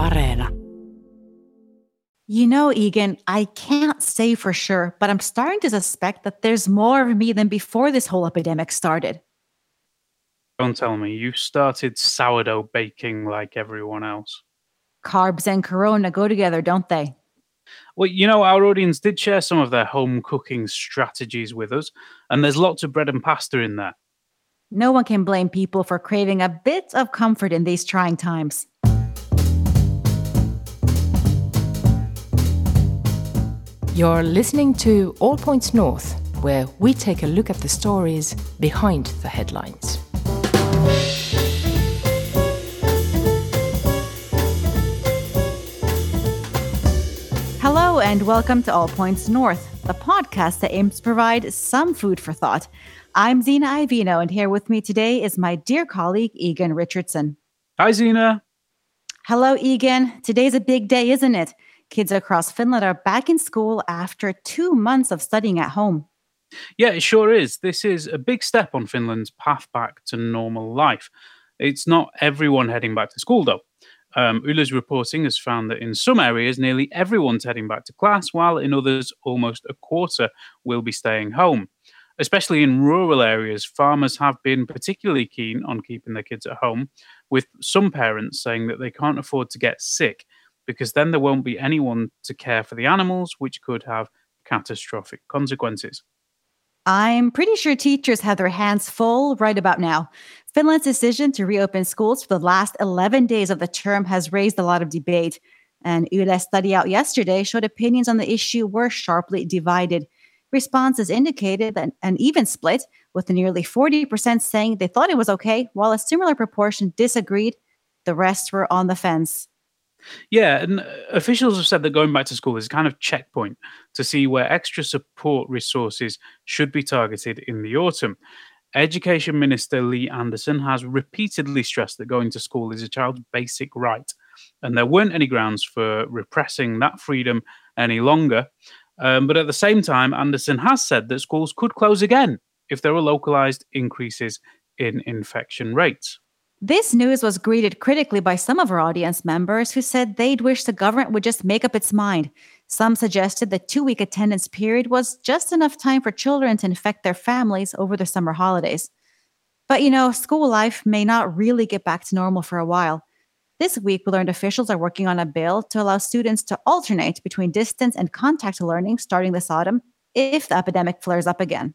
Areena. You know, Egan, I can't say for sure, but I'm starting to suspect that there's more of me than before this whole epidemic started. Don't tell me you started sourdough baking like everyone else. Carbs and corona go together, don't they? Well, you know, our audience did share some of their home cooking strategies with us, and there's lots of bread and pasta in there. No one can blame people for craving a bit of comfort in these trying times. You're listening to All Points North, where we take a look at the stories behind the headlines. Hello, and welcome to All Points North, the podcast that aims to provide some food for thought. I'm Zena Iovino, and here with me today is my dear colleague, Egan Richardson. Hi, Zena. Hello, Egan. Today's a big day, isn't it? Kids across Finland are back in school after two months of studying at home. Yeah, it sure is. This is a big step on Finland's path back to normal life. It's not everyone heading back to school, though. Um, Yle's reporting has found that in some areas, nearly everyone's heading back to class, while in others, almost a quarter will be staying home. Especially in rural areas, farmers have been particularly keen on keeping their kids at home, with some parents saying that they can't afford to get sick because then there won't be anyone to care for the animals, which could have catastrophic consequences. I'm pretty sure teachers have their hands full right about now. Finland's decision to reopen schools for the last 11 days of the term has raised a lot of debate. An Yle study out yesterday showed opinions on the issue were sharply divided. Responses indicated that an even split, with nearly 40% saying they thought it was okay, while a similar proportion disagreed. The rest were on the fence. Yeah, and uh, officials have said that going back to school is a kind of checkpoint to see where extra support resources should be targeted in the autumn. Education Minister Li Andersson has repeatedly stressed that going to school is a child's basic right, and there weren't any grounds for repressing that freedom any longer. Um, but at the same time, Anderson has said that schools could close again if there are localized increases in infection rates. This news was greeted critically by some of our audience members who said they'd wish the government would just make up its mind. Some suggested the two week attendance period was just enough time for children to infect their families over the summer holidays. But you know, school life may not really get back to normal for a while. This week, we learned officials are working on a bill to allow students to alternate between distance and contact learning starting this autumn if the epidemic flares up again.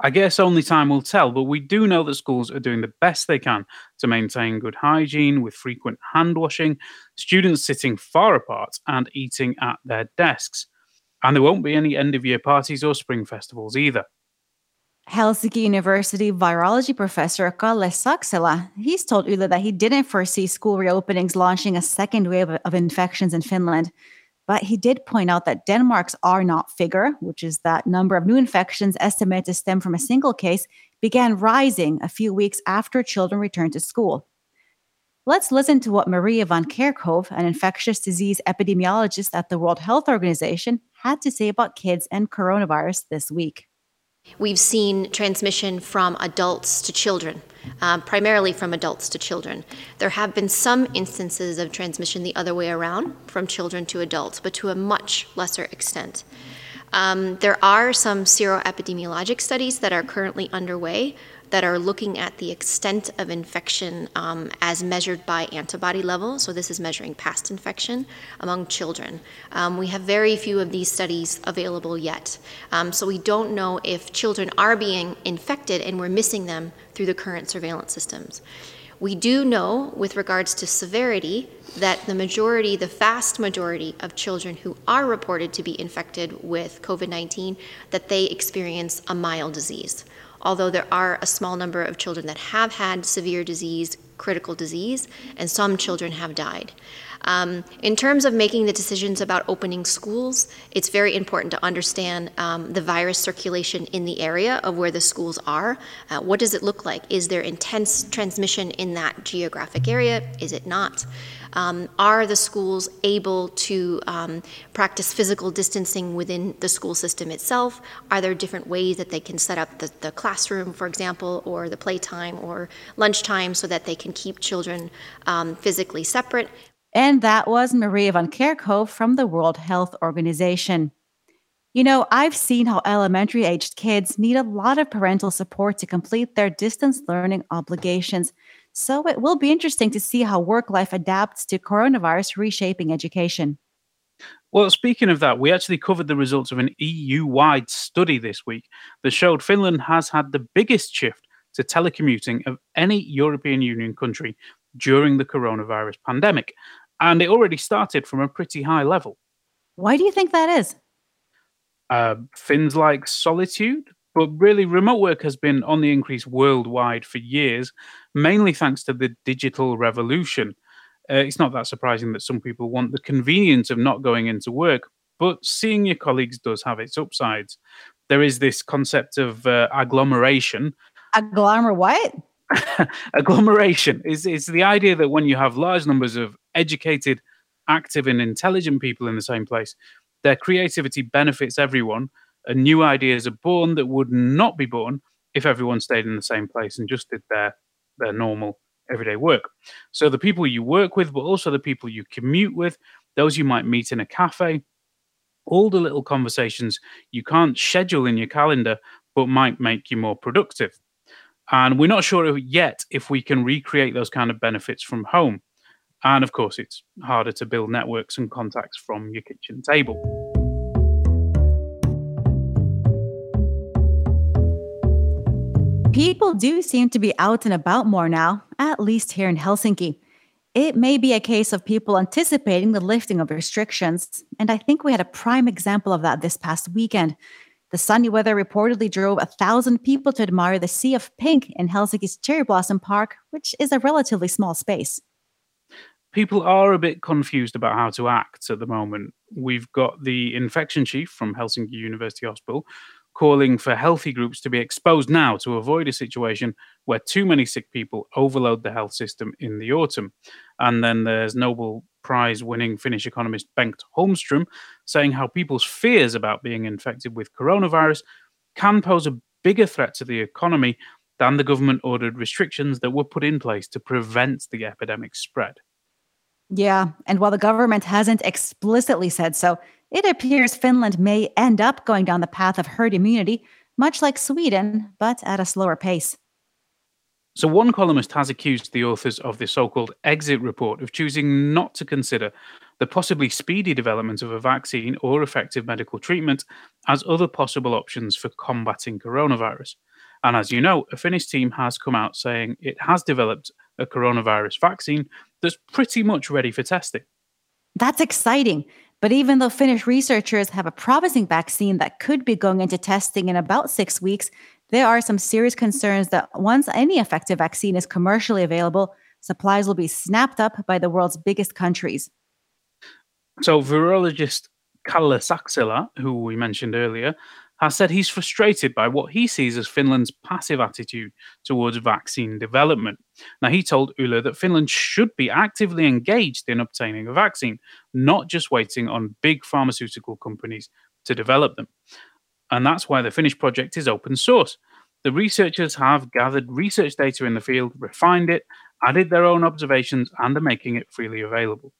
I guess only time will tell, but we do know that schools are doing the best they can to maintain good hygiene with frequent hand washing, students sitting far apart, and eating at their desks. And there won't be any end of year parties or spring festivals either. Helsinki University virology professor Kalle Saksela, he's told Yle that he didn't foresee school reopenings launching a second wave of infections in Finland. But he did point out that Denmark's R naught figure, which is that number of new infections estimated to stem from a single case, began rising a few weeks after children returned to school. Let's listen to what Maria van Kerkhove, an infectious disease epidemiologist at the World Health Organization, had to say about kids and coronavirus this week. We've seen transmission from adults to children, um, primarily from adults to children. There have been some instances of transmission the other way around, from children to adults, but to a much lesser extent. Um, there are some seroepidemiologic studies that are currently underway that are looking at the extent of infection um, as measured by antibody levels. So, this is measuring past infection among children. Um, we have very few of these studies available yet. Um, so, we don't know if children are being infected and we're missing them through the current surveillance systems. We do know, with regards to severity, that the majority, the vast majority of children who are reported to be infected with COVID 19, that they experience a mild disease although there are a small number of children that have had severe disease, critical disease, and some children have died. Um, in terms of making the decisions about opening schools, it's very important to understand um, the virus circulation in the area of where the schools are. Uh, what does it look like? Is there intense transmission in that geographic area? Is it not? Um, are the schools able to um, practice physical distancing within the school system itself? Are there different ways that they can set up the, the classroom, for example, or the playtime or lunchtime so that they can keep children um, physically separate? And that was Maria van Kerkhove from the World Health Organization. You know, I've seen how elementary aged kids need a lot of parental support to complete their distance learning obligations. So it will be interesting to see how work life adapts to coronavirus reshaping education. Well, speaking of that, we actually covered the results of an EU wide study this week that showed Finland has had the biggest shift to telecommuting of any European Union country during the coronavirus pandemic. And it already started from a pretty high level. Why do you think that is? Uh, Finns like solitude, but really, remote work has been on the increase worldwide for years, mainly thanks to the digital revolution. Uh, it's not that surprising that some people want the convenience of not going into work, but seeing your colleagues does have its upsides. There is this concept of uh, agglomeration. Agglomer what? agglomeration is, is the idea that when you have large numbers of educated, active, and intelligent people in the same place, their creativity benefits everyone, and new ideas are born that would not be born if everyone stayed in the same place and just did their their normal everyday work. So the people you work with, but also the people you commute with, those you might meet in a cafe, all the little conversations you can't schedule in your calendar, but might make you more productive. And we're not sure yet if we can recreate those kind of benefits from home. And of course, it's harder to build networks and contacts from your kitchen table. People do seem to be out and about more now, at least here in Helsinki. It may be a case of people anticipating the lifting of restrictions, and I think we had a prime example of that this past weekend. The sunny weather reportedly drove a thousand people to admire the Sea of Pink in Helsinki's Cherry Blossom Park, which is a relatively small space. People are a bit confused about how to act at the moment. We've got the infection chief from Helsinki University Hospital calling for healthy groups to be exposed now to avoid a situation where too many sick people overload the health system in the autumn. And then there's Nobel Prize winning Finnish economist Bengt Holmström saying how people's fears about being infected with coronavirus can pose a bigger threat to the economy than the government ordered restrictions that were put in place to prevent the epidemic spread. Yeah, and while the government hasn't explicitly said so, it appears Finland may end up going down the path of herd immunity, much like Sweden, but at a slower pace. So, one columnist has accused the authors of the so called exit report of choosing not to consider the possibly speedy development of a vaccine or effective medical treatment as other possible options for combating coronavirus. And as you know, a Finnish team has come out saying it has developed a coronavirus vaccine that's pretty much ready for testing. That's exciting. But even though Finnish researchers have a promising vaccine that could be going into testing in about six weeks, there are some serious concerns that once any effective vaccine is commercially available, supplies will be snapped up by the world's biggest countries. So, virologist Kalle Saksela, who we mentioned earlier, has said he's frustrated by what he sees as Finland's passive attitude towards vaccine development. Now, he told Yle that Finland should be actively engaged in obtaining a vaccine, not just waiting on big pharmaceutical companies to develop them. And that's why the Finnish project is open source. The researchers have gathered research data in the field, refined it, added their own observations, and are making it freely available.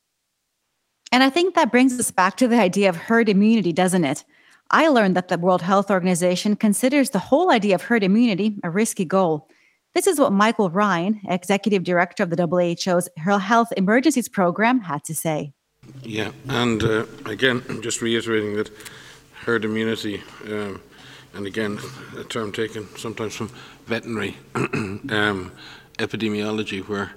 And I think that brings us back to the idea of herd immunity, doesn't it? I learned that the World Health Organization considers the whole idea of herd immunity a risky goal. This is what Michael Ryan, executive director of the WHO's Health Emergencies Program, had to say. Yeah, and uh, again, just reiterating that herd immunity, um, and again, a term taken sometimes from veterinary um, epidemiology, where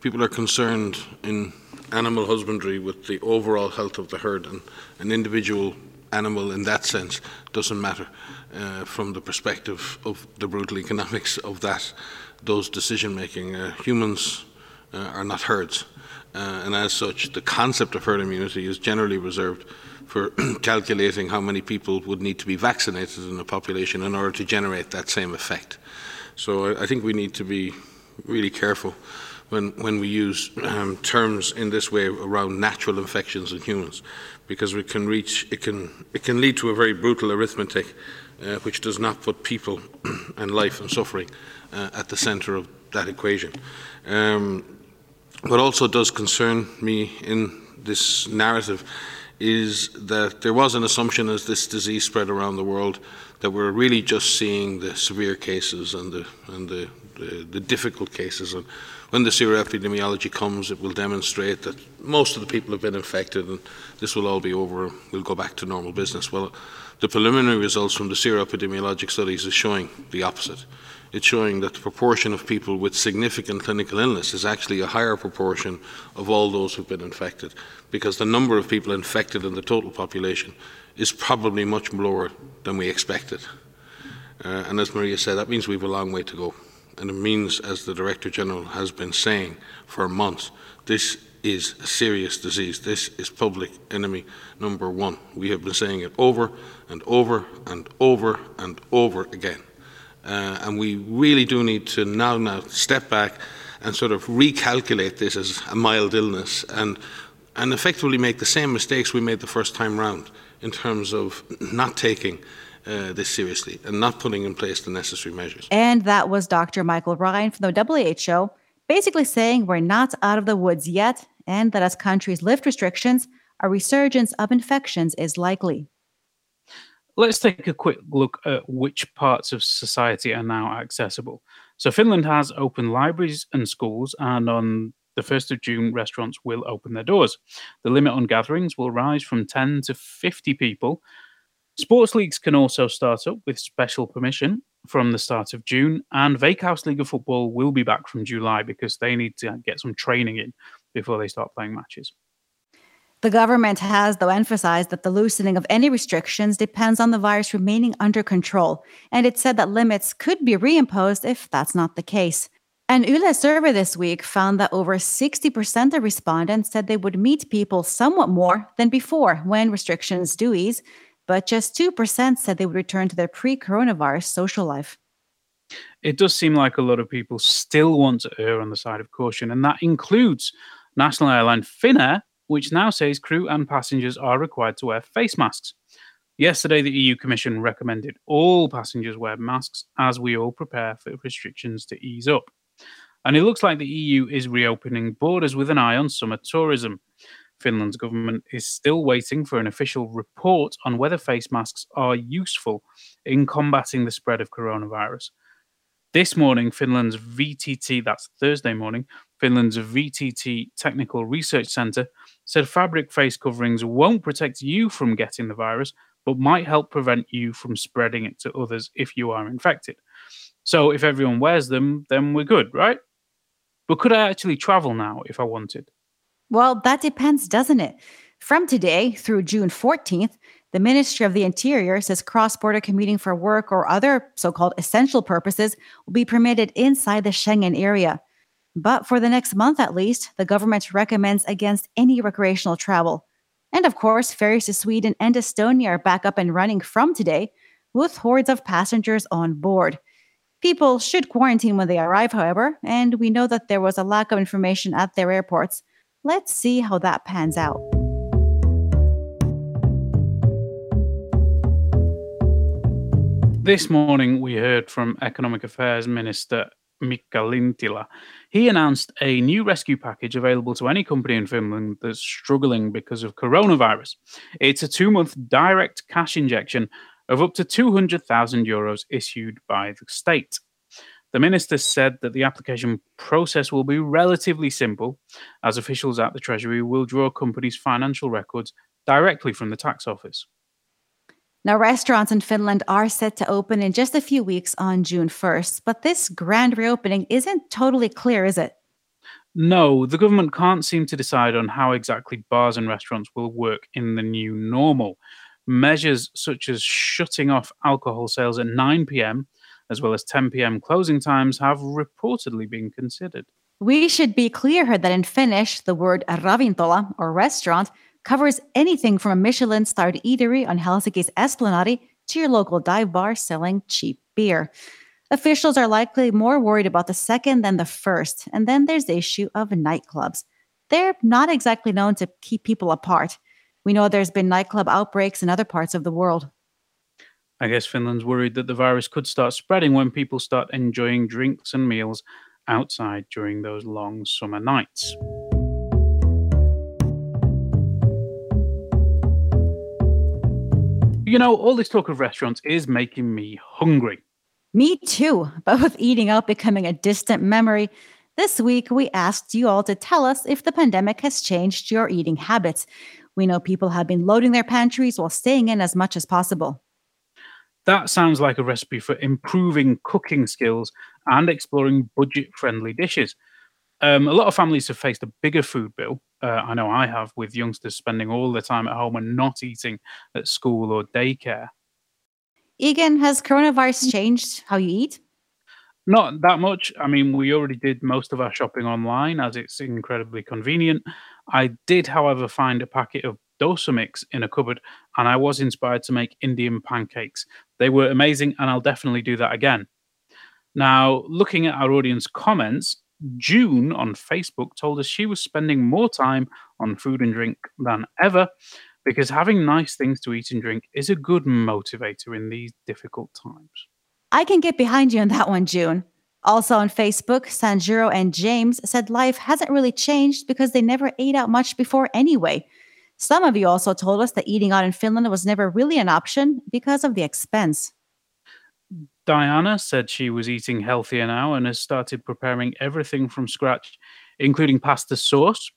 people are concerned in animal husbandry with the overall health of the herd, and an individual animal in that sense doesn't matter uh, from the perspective of the brutal economics of that those decision making. Uh, humans uh, are not herds, uh, and as such, the concept of herd immunity is generally reserved for calculating how many people would need to be vaccinated in a population in order to generate that same effect. So I, I think we need to be really careful when, when we use um, terms in this way around natural infections in humans because we can reach it can it can lead to a very brutal arithmetic, uh, which does not put people and life and suffering uh, at the centre of that equation. Um, what also does concern me in this narrative is that there was an assumption as this disease spread around the world that we're really just seeing the severe cases and the and the, the, the difficult cases. And when the seroepidemiology comes, it will demonstrate that most of the people have been infected and this will all be over. We'll go back to normal business. Well, the preliminary results from the seroepidemiologic studies is showing the opposite it's showing that the proportion of people with significant clinical illness is actually a higher proportion of all those who've been infected, because the number of people infected in the total population is probably much lower than we expected. Uh, and as Maria said, that means we have a long way to go. And it means, as the Director General has been saying for months, this is a serious disease. This is public enemy number one. We have been saying it over and over and over and over again. Uh, and we really do need to now, now step back and sort of recalculate this as a mild illness and, and effectively make the same mistakes we made the first time round in terms of not taking uh, this seriously and not putting in place the necessary measures. And that was Dr. Michael Ryan from the WHO, basically saying we're not out of the woods yet, and that as countries lift restrictions, a resurgence of infections is likely let's take a quick look at which parts of society are now accessible. So, Finland has open libraries and schools, and on the 1st of June, restaurants will open their doors. The limit on gatherings will rise from 10 to 50 people. Sports leagues can also start up with special permission from the start of June, and Veikkaus League of Football will be back from July because they need to get some training in before they start playing matches. The government has, though, emphasized that the loosening of any restrictions depends on the virus remaining under control, and it said that limits could be reimposed if that's not the case. An Yle survey this week found that over 60% of respondents said they would meet people somewhat more than before when restrictions do ease, but just 2% said they would return to their pre coronavirus social life. It does seem like a lot of people still want to err on the side of caution, and that includes national airline Finnair, which now says crew and passengers are required to wear face masks. Yesterday, the EU Commission recommended all passengers wear masks as we all prepare for restrictions to ease up. And it looks like the EU is reopening borders with an eye on summer tourism. Finland's government is still waiting for an official report on whether face masks are useful in combating the spread of coronavirus. This morning, Finland's VTT, that's Thursday morning, Finland's VTT Technical Research Centre said fabric face coverings won't protect you from getting the virus, but might help prevent you from spreading it to others if you are infected. So if everyone wears them, then we're good, right? But could I actually travel now if I wanted? Well, that depends, doesn't it? From today through June 14th, the Ministry of the Interior says cross border commuting for work or other so called essential purposes will be permitted inside the Schengen area. But for the next month at least, the government recommends against any recreational travel. And of course, ferries to Sweden and Estonia are back up and running from today, with hordes of passengers on board. People should quarantine when they arrive, however, and we know that there was a lack of information at their airports. Let's see how that pans out. This morning, we heard from Economic Affairs Minister Mika Lintilä. He announced a new rescue package available to any company in Finland that's struggling because of coronavirus. It's a two month direct cash injection of up to 200,000 euros issued by the state. The minister said that the application process will be relatively simple, as officials at the Treasury will draw companies' financial records directly from the tax office. Now, restaurants in Finland are set to open in just a few weeks on June 1st, but this grand reopening isn't totally clear, is it? No, the government can't seem to decide on how exactly bars and restaurants will work in the new normal. Measures such as shutting off alcohol sales at 9 pm, as well as 10 pm closing times, have reportedly been considered. We should be clear here that in Finnish, the word ravintola or restaurant covers anything from a Michelin starred eatery on Helsinki's Esplanadi to your local dive bar selling cheap beer. Officials are likely more worried about the second than the first. And then there's the issue of nightclubs. They're not exactly known to keep people apart. We know there's been nightclub outbreaks in other parts of the world. I guess Finland's worried that the virus could start spreading when people start enjoying drinks and meals outside during those long summer nights. You know, all this talk of restaurants is making me hungry. Me too. But with eating out becoming a distant memory, this week we asked you all to tell us if the pandemic has changed your eating habits. We know people have been loading their pantries while staying in as much as possible. That sounds like a recipe for improving cooking skills and exploring budget friendly dishes. Um, a lot of families have faced a bigger food bill. Uh, I know I have, with youngsters spending all the time at home and not eating at school or daycare. Egan, has coronavirus changed how you eat? Not that much. I mean, we already did most of our shopping online as it's incredibly convenient. I did, however, find a packet of dosa mix in a cupboard and I was inspired to make Indian pancakes. They were amazing and I'll definitely do that again. Now, looking at our audience comments, June on Facebook told us she was spending more time on food and drink than ever because having nice things to eat and drink is a good motivator in these difficult times. I can get behind you on that one, June. Also on Facebook, Sanjuro and James said life hasn't really changed because they never ate out much before anyway. Some of you also told us that eating out in Finland was never really an option because of the expense. Diana said she was eating healthier now and has started preparing everything from scratch, including pasta sauce.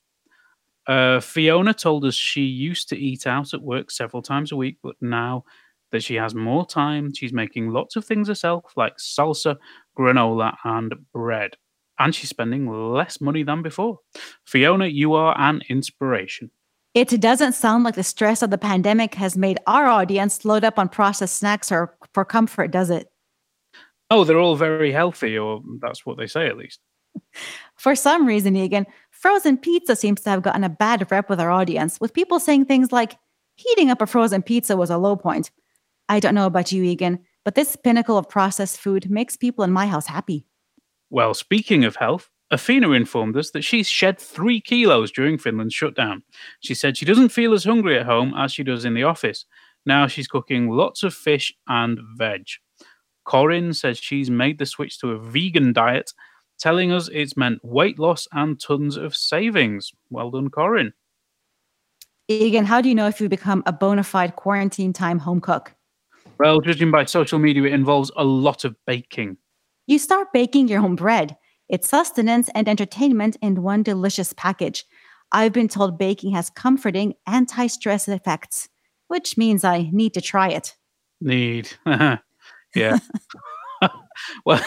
Uh, Fiona told us she used to eat out at work several times a week, but now that she has more time, she's making lots of things herself, like salsa, granola, and bread. And she's spending less money than before. Fiona, you are an inspiration. It doesn't sound like the stress of the pandemic has made our audience load up on processed snacks or for comfort, does it? Oh, they're all very healthy, or that's what they say at least. For some reason, Egan, frozen pizza seems to have gotten a bad rep with our audience, with people saying things like, heating up a frozen pizza was a low point. I don't know about you, Egan, but this pinnacle of processed food makes people in my house happy. Well, speaking of health, Athena informed us that she's shed three kilos during Finland's shutdown. She said she doesn't feel as hungry at home as she does in the office. Now she's cooking lots of fish and veg. Corinne says she's made the switch to a vegan diet, telling us it's meant weight loss and tons of savings. Well done, Corinne. Egan, how do you know if you become a bona fide quarantine time home cook? Well, judging by social media, it involves a lot of baking. You start baking your own bread. It's sustenance and entertainment in one delicious package. I've been told baking has comforting anti stress effects, which means I need to try it. Need. yeah. well,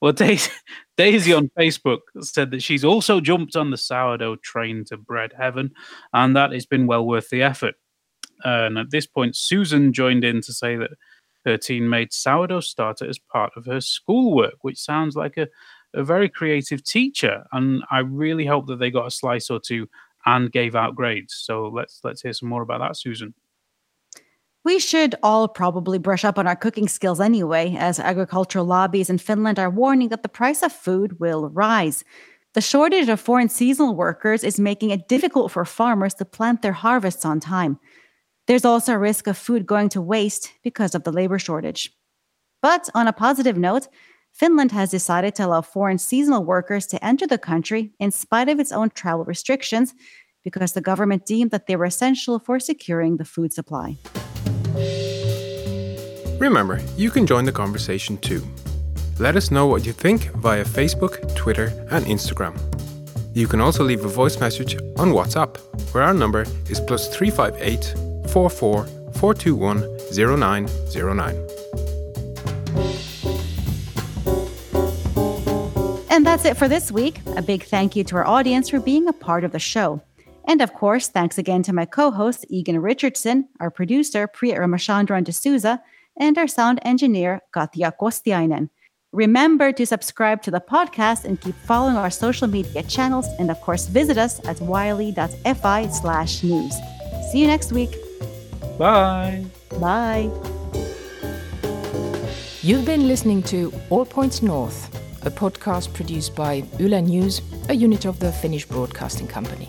well, Daisy, Daisy on Facebook said that she's also jumped on the sourdough train to bread heaven, and that it's been well worth the effort. and at this point, Susan joined in to say that her team made sourdough starter as part of her schoolwork, which sounds like a a very creative teacher, and I really hope that they got a slice or two and gave out grades. So let's let's hear some more about that, Susan. We should all probably brush up on our cooking skills anyway, as agricultural lobbies in Finland are warning that the price of food will rise. The shortage of foreign seasonal workers is making it difficult for farmers to plant their harvests on time. There's also a risk of food going to waste because of the labor shortage. But on a positive note, Finland has decided to allow foreign seasonal workers to enter the country in spite of its own travel restrictions because the government deemed that they were essential for securing the food supply. Remember, you can join the conversation too. Let us know what you think via Facebook, Twitter, and Instagram. You can also leave a voice message on WhatsApp, where our number is plus 358 44 421 0909. And that's it for this week. A big thank you to our audience for being a part of the show. And of course, thanks again to my co host, Egan Richardson, our producer, Priya Ramachandran D'Souza, and our sound engineer, Katja Kostiainen. Remember to subscribe to the podcast and keep following our social media channels. And of course, visit us at yle.fi slash news. See you next week. Bye. Bye. You've been listening to All Points North a podcast produced by Yle News, a unit of the Finnish Broadcasting Company.